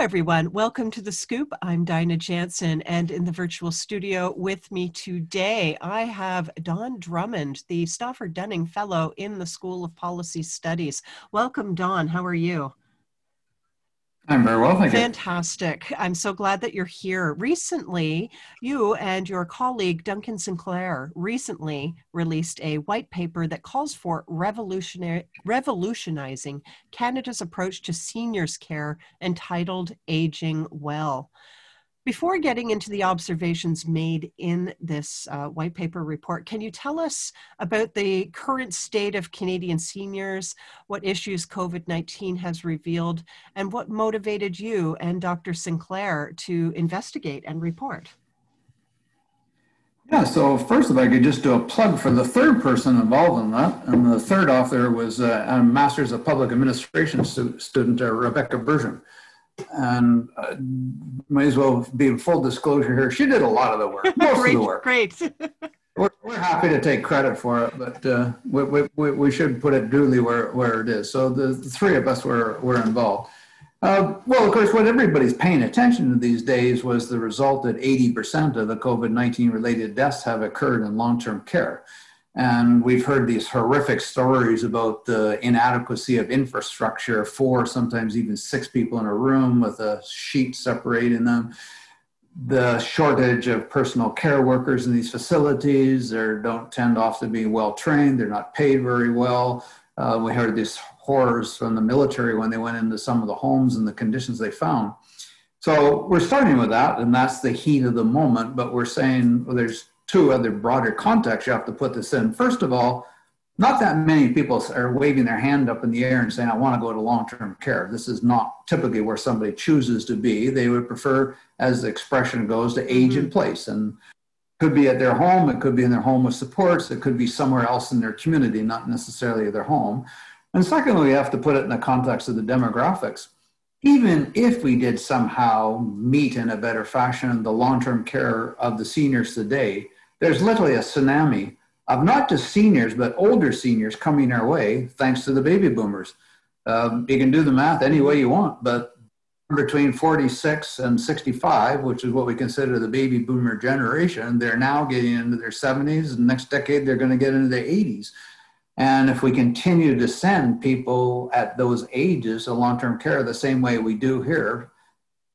Everyone. Welcome to The Scoop. I'm Dinah Jansen, and in the virtual studio with me today, I have Don Drummond, the Stauffer Dunning Fellow in the School of Policy Studies. Welcome, Don. How are you? I'm very well, thank Fantastic. I'm so glad that you're here. Recently, you and your colleague Duncan Sinclair recently released a white paper that calls for revolutionizing Canada's approach to seniors care entitled Aging Well. Before getting into the observations made in this uh, white paper report, can you tell us about the current state of Canadian seniors, what issues COVID 19 has revealed, and what motivated you and Dr. Sinclair to investigate and report? Yeah, so first, if I could just do a plug for the third person involved in that, and the third author was uh, a Master's of Public Administration student, uh, Rebecca Bergin and uh, may as well be in full disclosure here. She did a lot of the work, most great, of the work. Great. we're, we're happy to take credit for it, but uh, we, we, we should put it duly where, where it is. So the, the three of us were, were involved. Uh, well, of course, what everybody's paying attention to these days was the result that 80% of the COVID 19 related deaths have occurred in long term care. And we've heard these horrific stories about the inadequacy of infrastructure, four, sometimes even six people in a room with a sheet separating them. The shortage of personal care workers in these facilities, they don't tend often to be well trained, they're not paid very well. Uh, we heard these horrors from the military when they went into some of the homes and the conditions they found. So we're starting with that, and that's the heat of the moment, but we're saying well, there's two other broader contexts you have to put this in. First of all, not that many people are waving their hand up in the air and saying, I want to go to long term care. This is not typically where somebody chooses to be. They would prefer, as the expression goes, to age in mm-hmm. place. And could be at their home, it could be in their home with supports, it could be somewhere else in their community, not necessarily their home. And secondly, we have to put it in the context of the demographics. Even if we did somehow meet in a better fashion the long term care of the seniors today, there's literally a tsunami of not just seniors, but older seniors coming our way thanks to the baby boomers. Um, you can do the math any way you want, but between 46 and 65, which is what we consider the baby boomer generation, they're now getting into their 70s. And next decade, they're going to get into their 80s. And if we continue to send people at those ages to long term care the same way we do here,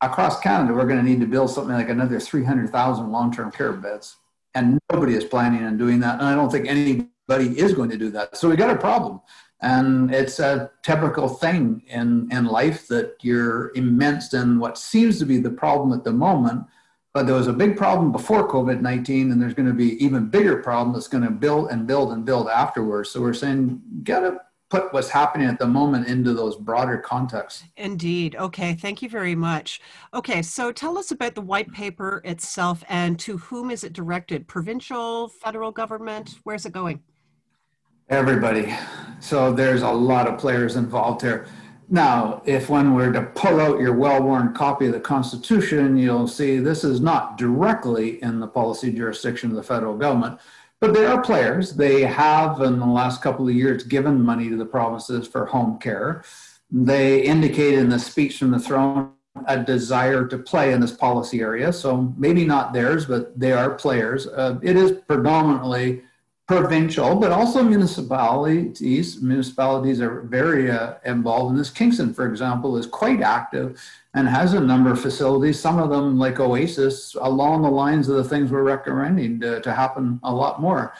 across Canada, we're going to need to build something like another 300,000 long term care beds and nobody is planning on doing that. And I don't think anybody is going to do that. So we got a problem. And it's a typical thing in, in life that you're immersed in what seems to be the problem at the moment. But there was a big problem before COVID 19, and there's going to be even bigger problem that's going to build and build and build afterwards. So we're saying, get a put what's happening at the moment into those broader contexts. Indeed. Okay. Thank you very much. Okay. So tell us about the white paper itself and to whom is it directed? Provincial, federal government? Where's it going? Everybody. So there's a lot of players involved here. Now, if one were to pull out your well worn copy of the Constitution, you'll see this is not directly in the policy jurisdiction of the federal government but there are players. They have, in the last couple of years, given money to the provinces for home care. They indicate in the speech from the throne a desire to play in this policy area. So maybe not theirs, but they are players. Uh, it is predominantly provincial, but also municipalities. Municipalities are very uh, involved in this. Kingston, for example, is quite active and has a number of facilities, some of them like Oasis, along the lines of the things we're recommending to, to happen a lot more.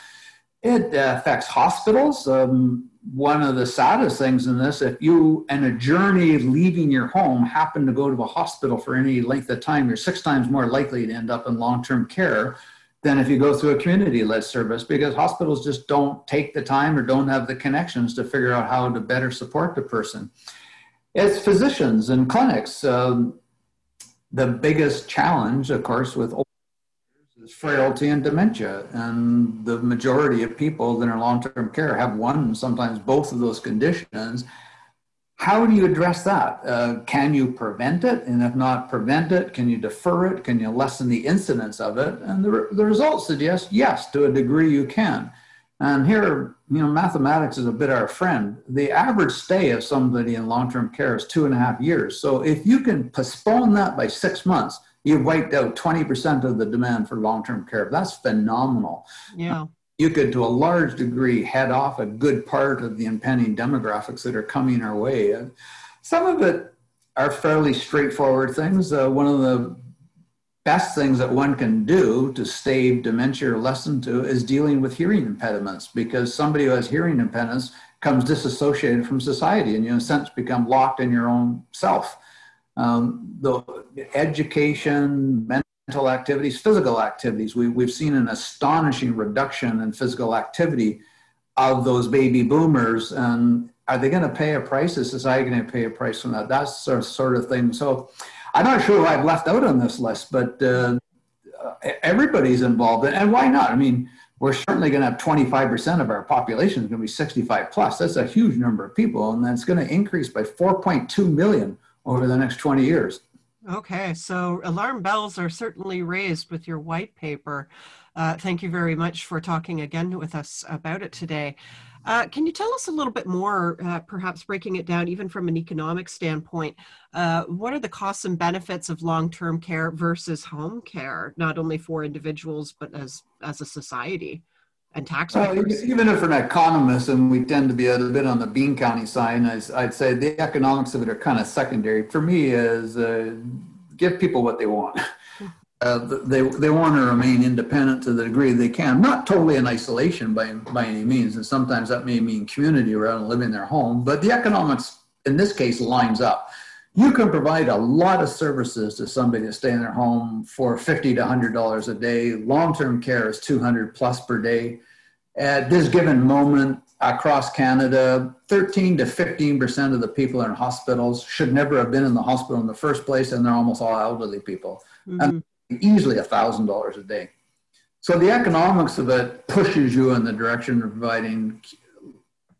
It uh, affects hospitals. Um, one of the saddest things in this, if you, in a journey leaving your home, happen to go to a hospital for any length of time, you're six times more likely to end up in long term care than if you go through a community led service because hospitals just don't take the time or don't have the connections to figure out how to better support the person. It's physicians and clinics. Um, the biggest challenge, of course, with is frailty and dementia. And the majority of people that are in long term care have one, sometimes both of those conditions. How do you address that? Uh, can you prevent it? And if not prevent it, can you defer it? Can you lessen the incidence of it? And the, the results suggest yes, to a degree you can. And here, you know, mathematics is a bit our friend. The average stay of somebody in long term care is two and a half years. So if you can postpone that by six months, you've wiped out 20% of the demand for long term care. That's phenomenal. Yeah you could, to a large degree, head off a good part of the impending demographics that are coming our way. Some of it are fairly straightforward things. Uh, one of the best things that one can do to stave dementia or lessen to is dealing with hearing impediments because somebody who has hearing impediments comes disassociated from society and you in a sense become locked in your own self. Um, the education, mental activities, physical activities. We, we've seen an astonishing reduction in physical activity of those baby boomers. And are they going to pay a price? Is society going to pay a price from that? That's sort of, sort of thing. So I'm not sure who I've left out on this list, but uh, everybody's involved. And why not? I mean, we're certainly going to have 25% of our population is going to be 65 plus. That's a huge number of people. And that's going to increase by 4.2 million over the next 20 years. Okay, so alarm bells are certainly raised with your white paper. Uh, thank you very much for talking again with us about it today. Uh, can you tell us a little bit more, uh, perhaps breaking it down even from an economic standpoint? Uh, what are the costs and benefits of long-term care versus home care, not only for individuals but as as a society? And taxpayers. even if we're an economist, and we tend to be a little bit on the Bean County side, I'd say the economics of it are kind of secondary. For me, is uh, give people what they want. Uh, they they want to remain independent to the degree they can, not totally in isolation by by any means. And sometimes that may mean community rather than living in their home. But the economics in this case lines up. You can provide a lot of services to somebody to stay in their home for fifty to hundred dollars a day. Long term care is two hundred plus per day at this given moment across Canada, 13 to 15% of the people in hospitals should never have been in the hospital in the first place, and they're almost all elderly people. Mm-hmm. And easily $1,000 a day. So the economics of it pushes you in the direction of providing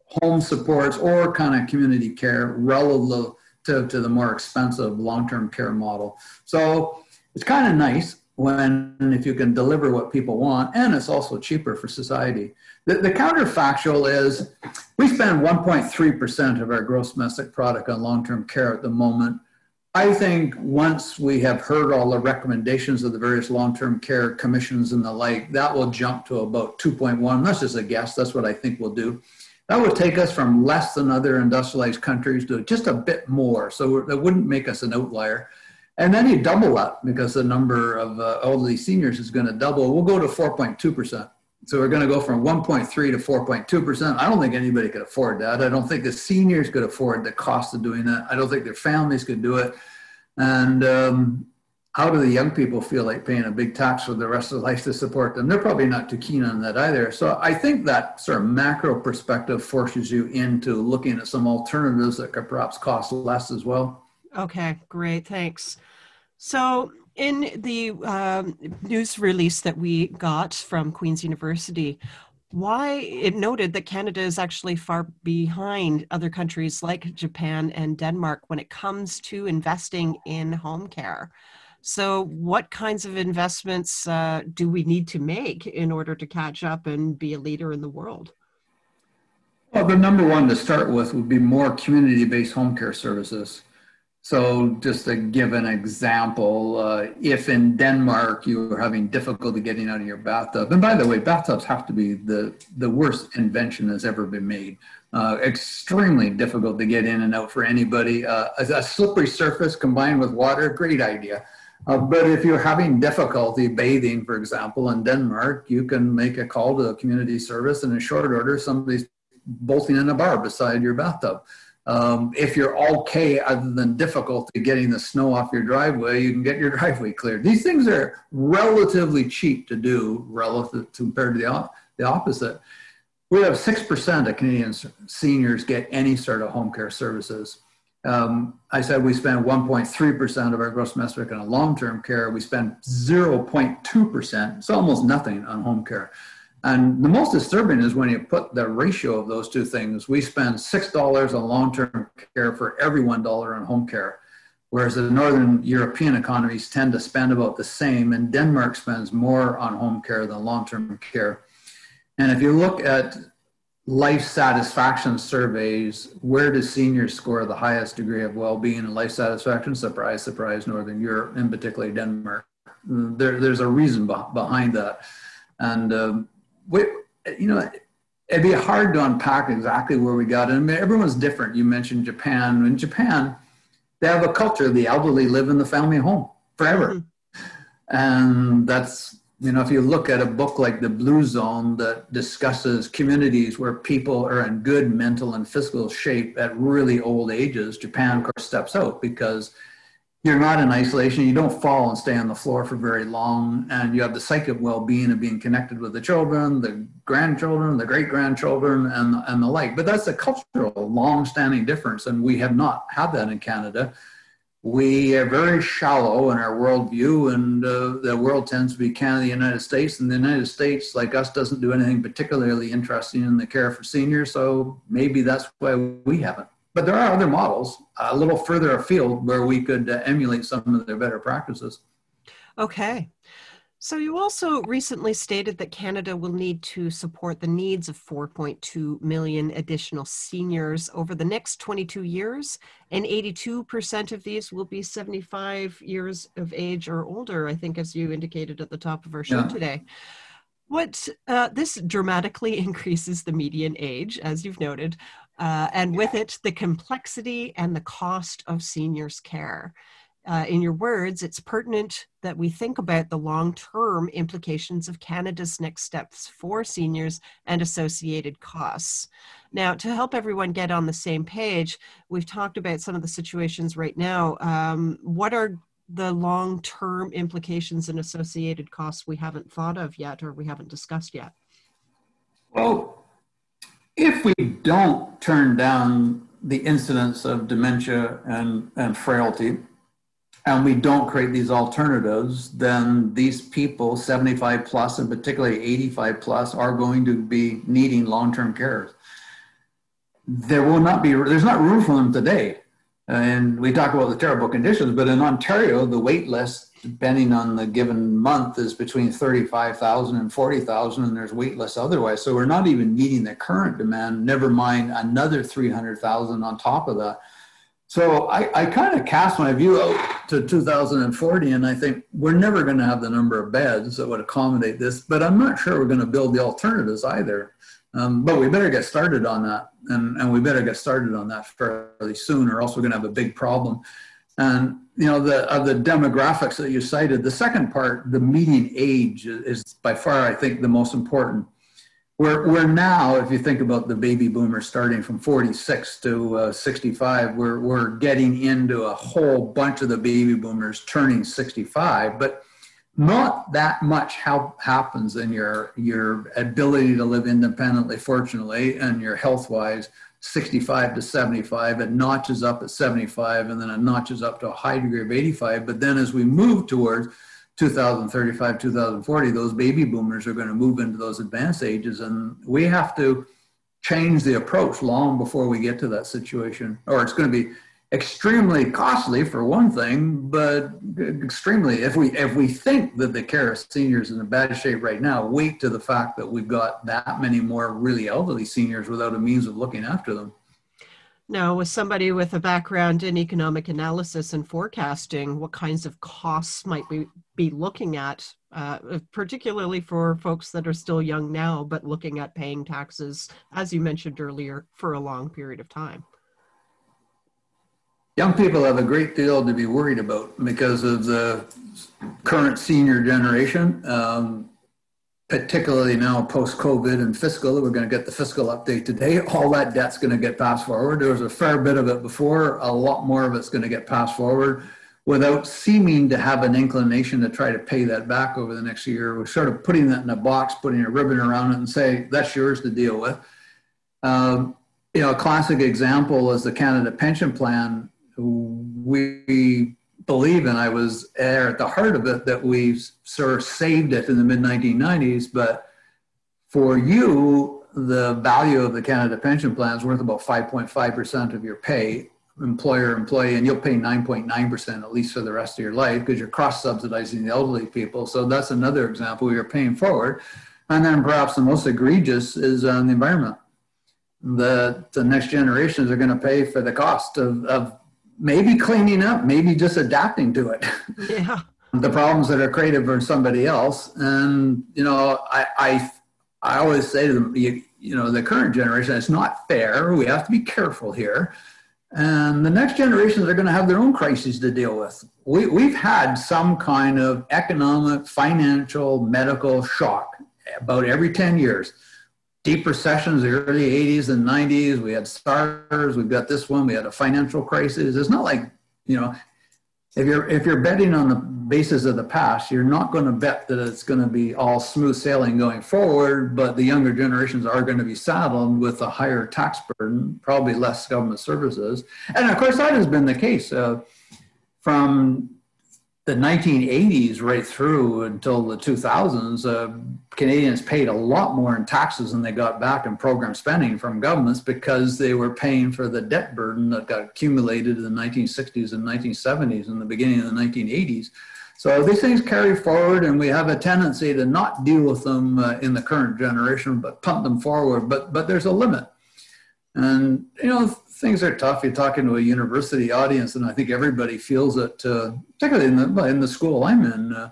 home supports or kind of community care relative to, to the more expensive long-term care model. So it's kind of nice when if you can deliver what people want and it's also cheaper for society. The, the counterfactual is we spend 1.3% of our gross domestic product on long-term care at the moment. I think once we have heard all the recommendations of the various long-term care commissions and the like that will jump to about 2.1 that's just a guess. That's what i think we'll do that would take us from less than other industrialized countries to just a bit more so that wouldn't make us an outlier and then you double that because the number of uh, elderly seniors is going to double. We'll go to 4.2%. So we're going to go from 1.3 to 4.2%. I don't think anybody could afford that. I don't think the seniors could afford the cost of doing that. I don't think their families could do it. And um, how do the young people feel like paying a big tax for the rest of their life to support them? They're probably not too keen on that either. So I think that sort of macro perspective forces you into looking at some alternatives that could perhaps cost less as well. Okay, great. Thanks. So, in the um, news release that we got from Queen's University, why it noted that Canada is actually far behind other countries like Japan and Denmark when it comes to investing in home care. So, what kinds of investments uh, do we need to make in order to catch up and be a leader in the world? Well, the number one to start with would be more community based home care services. So, just to give an example, uh, if in Denmark you are having difficulty getting out of your bathtub, and by the way, bathtubs have to be the, the worst invention that's ever been made. Uh, extremely difficult to get in and out for anybody. Uh, a slippery surface combined with water, great idea. Uh, but if you're having difficulty bathing, for example, in Denmark, you can make a call to a community service and in short order, somebody's bolting in a bar beside your bathtub. Um, if you're okay, other than difficulty getting the snow off your driveway, you can get your driveway cleared. These things are relatively cheap to do relative compared to the, the opposite. We have 6% of Canadian seniors get any sort of home care services. Um, I said we spend 1.3% of our gross domestic on long-term care. We spend 0.2%. It's almost nothing on home care. And the most disturbing is when you put the ratio of those two things. We spend $6 on long-term care for every $1 on home care, whereas the Northern European economies tend to spend about the same, and Denmark spends more on home care than long-term care. And if you look at life satisfaction surveys, where does seniors score the highest degree of well-being and life satisfaction? Surprise, surprise, Northern Europe, and particularly Denmark. There, there's a reason behind that, and um, we, you know, it'd be hard to unpack exactly where we got it. I mean, everyone's different. You mentioned Japan. In Japan, they have a culture. The elderly live in the family home forever, mm-hmm. and that's you know, if you look at a book like The Blue Zone that discusses communities where people are in good mental and physical shape at really old ages, Japan, of course, steps out because you're not in isolation. You don't fall and stay on the floor for very long. And you have the psychic well being of being connected with the children, the grandchildren, the great grandchildren, and, and the like. But that's a cultural, long standing difference. And we have not had that in Canada we are very shallow in our worldview, and uh, the world tends to be Canada, the United States, and the United States, like us, doesn't do anything particularly interesting in the care for seniors. So maybe that's why we haven't. But there are other models a little further afield where we could uh, emulate some of their better practices. Okay. So, you also recently stated that Canada will need to support the needs of 4.2 million additional seniors over the next 22 years, and 82% of these will be 75 years of age or older, I think, as you indicated at the top of our show yeah. today. What uh, this dramatically increases the median age, as you've noted, uh, and with it, the complexity and the cost of seniors' care uh, in your words, it's pertinent that we think about the long term implications of Canada's next steps for seniors and associated costs. Now, to help everyone get on the same page, we've talked about some of the situations right now. Um, what are the long term implications and associated costs we haven't thought of yet or we haven't discussed yet? Well, if we don't turn down the incidence of dementia and, and frailty, and we don't create these alternatives, then these people, 75 plus and particularly 85 plus, are going to be needing long-term care. There will not be, there's not room for them today. And we talk about the terrible conditions, but in Ontario, the wait list, depending on the given month, is between 35,000 and 40,000, and there's wait lists otherwise. So we're not even meeting the current demand, never mind another 300,000 on top of that. So I, I kind of cast my view out to 2040, and I think we're never going to have the number of beds that would accommodate this, but I'm not sure we're going to build the alternatives either. Um, but we better get started on that, and, and we better get started on that fairly soon, or else we're going to have a big problem. And you know, the of the demographics that you cited, the second part, the median age, is by far, I think, the most important we're, we're now, if you think about the baby boomers starting from 46 to uh, 65, we're, we're getting into a whole bunch of the baby boomers turning 65, but not that much help happens in your, your ability to live independently, fortunately, and your health wise, 65 to 75. It notches up at 75, and then it notches up to a high degree of 85. But then as we move towards 2035, 2040, those baby boomers are going to move into those advanced ages. And we have to change the approach long before we get to that situation, or it's going to be extremely costly for one thing, but extremely, if we, if we think that the care of seniors is in a bad shape right now, wait to the fact that we've got that many more really elderly seniors without a means of looking after them. Now, with somebody with a background in economic analysis and forecasting, what kinds of costs might we be looking at, uh, particularly for folks that are still young now, but looking at paying taxes, as you mentioned earlier, for a long period of time? Young people have a great deal to be worried about because of the current senior generation. Um, particularly now post COVID and fiscal. We're going to get the fiscal update today. All that debt's going to get passed forward. There was a fair bit of it before. A lot more of it's going to get passed forward without seeming to have an inclination to try to pay that back over the next year. We're sort of putting that in a box, putting a ribbon around it, and say that's yours to deal with. Um, you know, a classic example is the Canada Pension Plan we believe, and I was there at the heart of it, that we sort of saved it in the mid 1990s. But for you, the value of the Canada pension plan is worth about 5.5% of your pay, employer employee, and you'll pay 9.9% at least for the rest of your life because you're cross subsidizing the elderly people. So that's another example you're paying forward. And then perhaps the most egregious is on the environment. The, the next generations are going to pay for the cost of, of maybe cleaning up, maybe just adapting to it. Yeah. the problems that are created for somebody else. And, you know, I, I, I always say to them, you, you know, the current generation, it's not fair. We have to be careful here. And the next generations are going to have their own crises to deal with. We, we've had some kind of economic, financial, medical shock about every 10 years deep recessions, the early 80s and 90s. We had SARS. We've got this one. We had a financial crisis. It's not like, you know, if you're if you're betting on the basis of the past, you're not going to bet that it's going to be all smooth sailing going forward. But the younger generations are going to be saddled with a higher tax burden, probably less government services, and of course that has been the case uh, from the 1980s right through until the 2000s, uh, Canadians paid a lot more in taxes than they got back in program spending from governments because they were paying for the debt burden that got accumulated in the 1960s and 1970s and the beginning of the 1980s. So these things carry forward, and we have a tendency to not deal with them uh, in the current generation, but pump them forward. But but there's a limit, and you know things are tough. You're talking to a university audience, and I think everybody feels it, uh, particularly in the, in the school I'm in. Uh,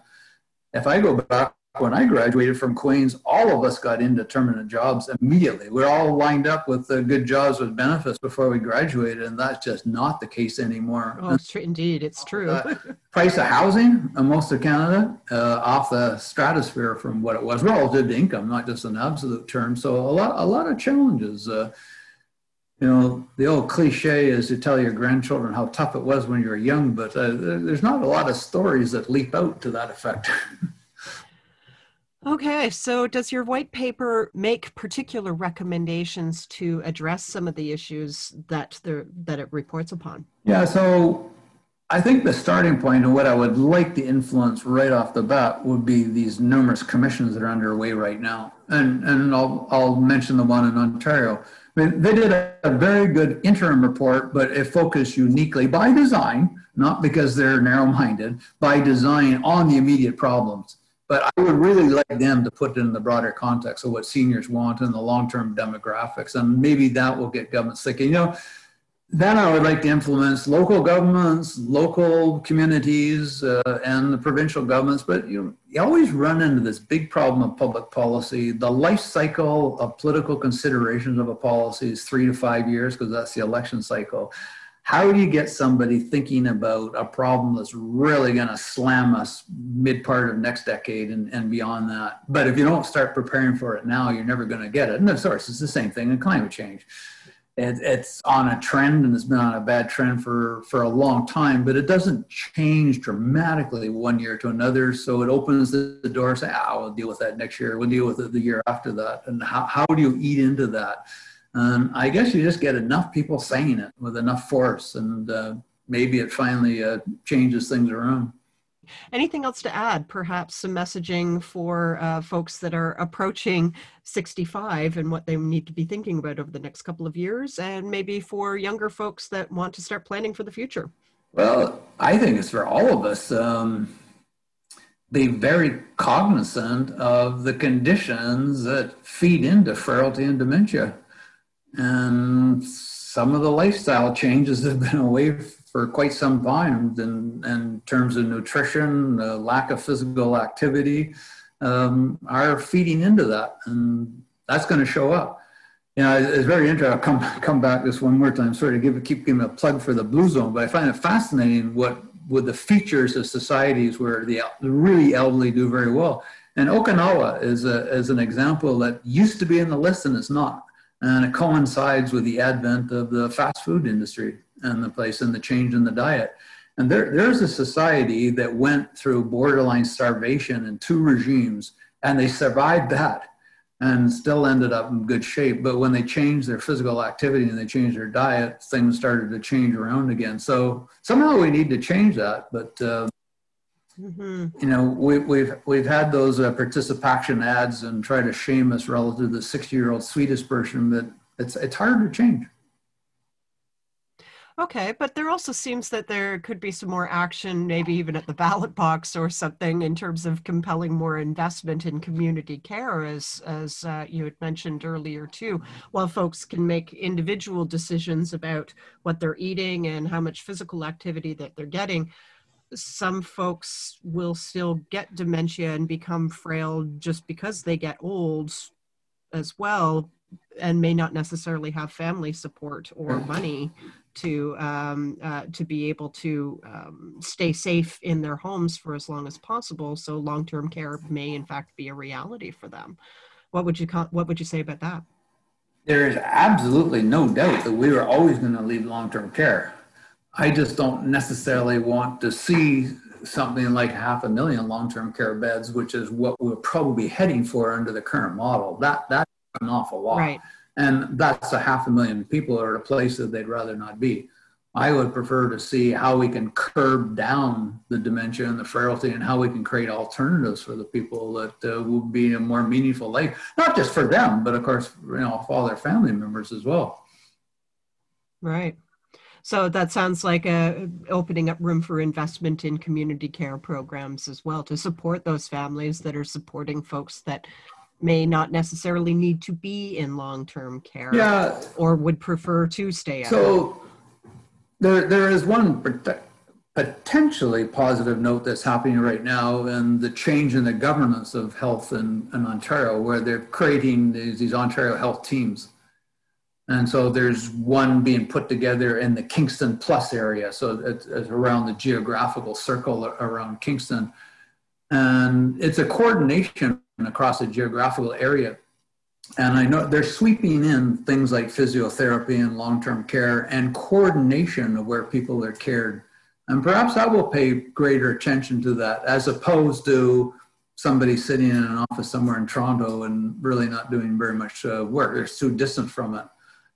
if I go back when I graduated from Queen's, all of us got indeterminate jobs immediately. We're all lined up with uh, good jobs with benefits before we graduated, and that's just not the case anymore. Oh, it's true, indeed, it's true. Uh, price of housing in most of Canada uh, off the stratosphere from what it was relative to income, not just in absolute terms. So a lot, a lot of challenges. You know, the old cliche is to tell your grandchildren how tough it was when you were young, but uh, there's not a lot of stories that leap out to that effect. okay, so does your white paper make particular recommendations to address some of the issues that the that it reports upon? Yeah, so I think the starting point and what I would like to influence right off the bat would be these numerous commissions that are underway right now, and and I'll I'll mention the one in Ontario they did a, very good interim report, but it focused uniquely by design, not because they're narrow minded, by design on the immediate problems. But I would really like them to put it in the broader context of what seniors want and the long term demographics. And maybe that will get governments thinking. You know, then I would like to influence local governments, local communities, uh, and the provincial governments. But you, you always run into this big problem of public policy. The life cycle of political considerations of a policy is three to five years because that's the election cycle. How do you get somebody thinking about a problem that's really going to slam us mid part of next decade and, and beyond that? But if you don't start preparing for it now, you're never going to get it. And of course, it's the same thing in climate change it, it's on a trend and it's been on a bad trend for, for a long time, but it doesn't change dramatically one year to another. So it opens the, the door, say, ah, we'll deal with that next year. We'll deal with it the year after that. And how, how do you eat into that? And I guess you just get enough people saying it with enough force and uh, maybe it finally uh, changes things around. Anything else to add? Perhaps some messaging for uh, folks that are approaching 65 and what they need to be thinking about over the next couple of years, and maybe for younger folks that want to start planning for the future. Well, I think it's for all of us. Um, be very cognizant of the conditions that feed into frailty and dementia. And some of the lifestyle changes have been a away for quite some time in, in terms of nutrition, uh, lack of physical activity, um, are feeding into that. And that's going to show up. You know, it's very interesting. I'll come, come back this one more time. Sorry to give, keep giving a plug for the Blue Zone, but I find it fascinating what with the features of societies where the, the really elderly do very well. And Okinawa is, a, is an example that used to be in the list and it's not. And it coincides with the advent of the fast food industry and the place and the change in the diet. And there, there's a society that went through borderline starvation and two regimes, and they survived that. and still ended up in good shape. But when they changed their physical activity and they changed their diet, things started to change around again. So somehow we need to change that. But uh, mm-hmm. you know, we, we've we've had those uh, participation ads and try to shame us relative to the sixty-year-old Swedish person, but it's it's hard to change. Okay, but there also seems that there could be some more action, maybe even at the ballot box or something, in terms of compelling more investment in community care, as as uh, you had mentioned earlier too. While folks can make individual decisions about what they're eating and how much physical activity that they're getting, some folks will still get dementia and become frail just because they get old as well and may not necessarily have family support or money to um, uh, to be able to um, stay safe in their homes for as long as possible. So long-term care may, in fact, be a reality for them. What would you what would you say about that? There is absolutely no doubt that we are always going to leave long-term care. I just don't necessarily want to see something like half a million long-term care beds, which is what we're probably heading for under the current model. That that's an awful lot. Right and that's a half a million people are at a place that they'd rather not be. I would prefer to see how we can curb down the dementia and the frailty and how we can create alternatives for the people that uh, will be a more meaningful life, not just for them, but of course, you know, for all their family members as well. Right. So that sounds like a, opening up room for investment in community care programs as well to support those families that are supporting folks that may not necessarily need to be in long-term care yeah. or would prefer to stay at so there, there is one potentially positive note that's happening right now and the change in the governance of health in, in ontario where they're creating these, these ontario health teams and so there's one being put together in the kingston plus area so it's, it's around the geographical circle around kingston and it's a coordination across a geographical area. And I know they're sweeping in things like physiotherapy and long term care and coordination of where people are cared. And perhaps I will pay greater attention to that as opposed to somebody sitting in an office somewhere in Toronto and really not doing very much uh, work. They're too distant from it.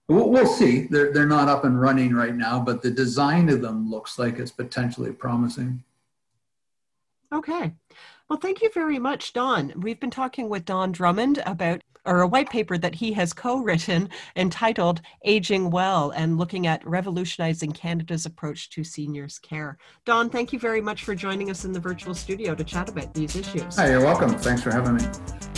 We'll, we'll see. They're, they're not up and running right now, but the design of them looks like it's potentially promising. Okay. Well, thank you very much, Don. We've been talking with Don Drummond about or a white paper that he has co-written entitled Aging Well and looking at revolutionizing Canada's approach to seniors care. Don, thank you very much for joining us in the virtual studio to chat about these issues. Hi, you're welcome. Thanks for having me.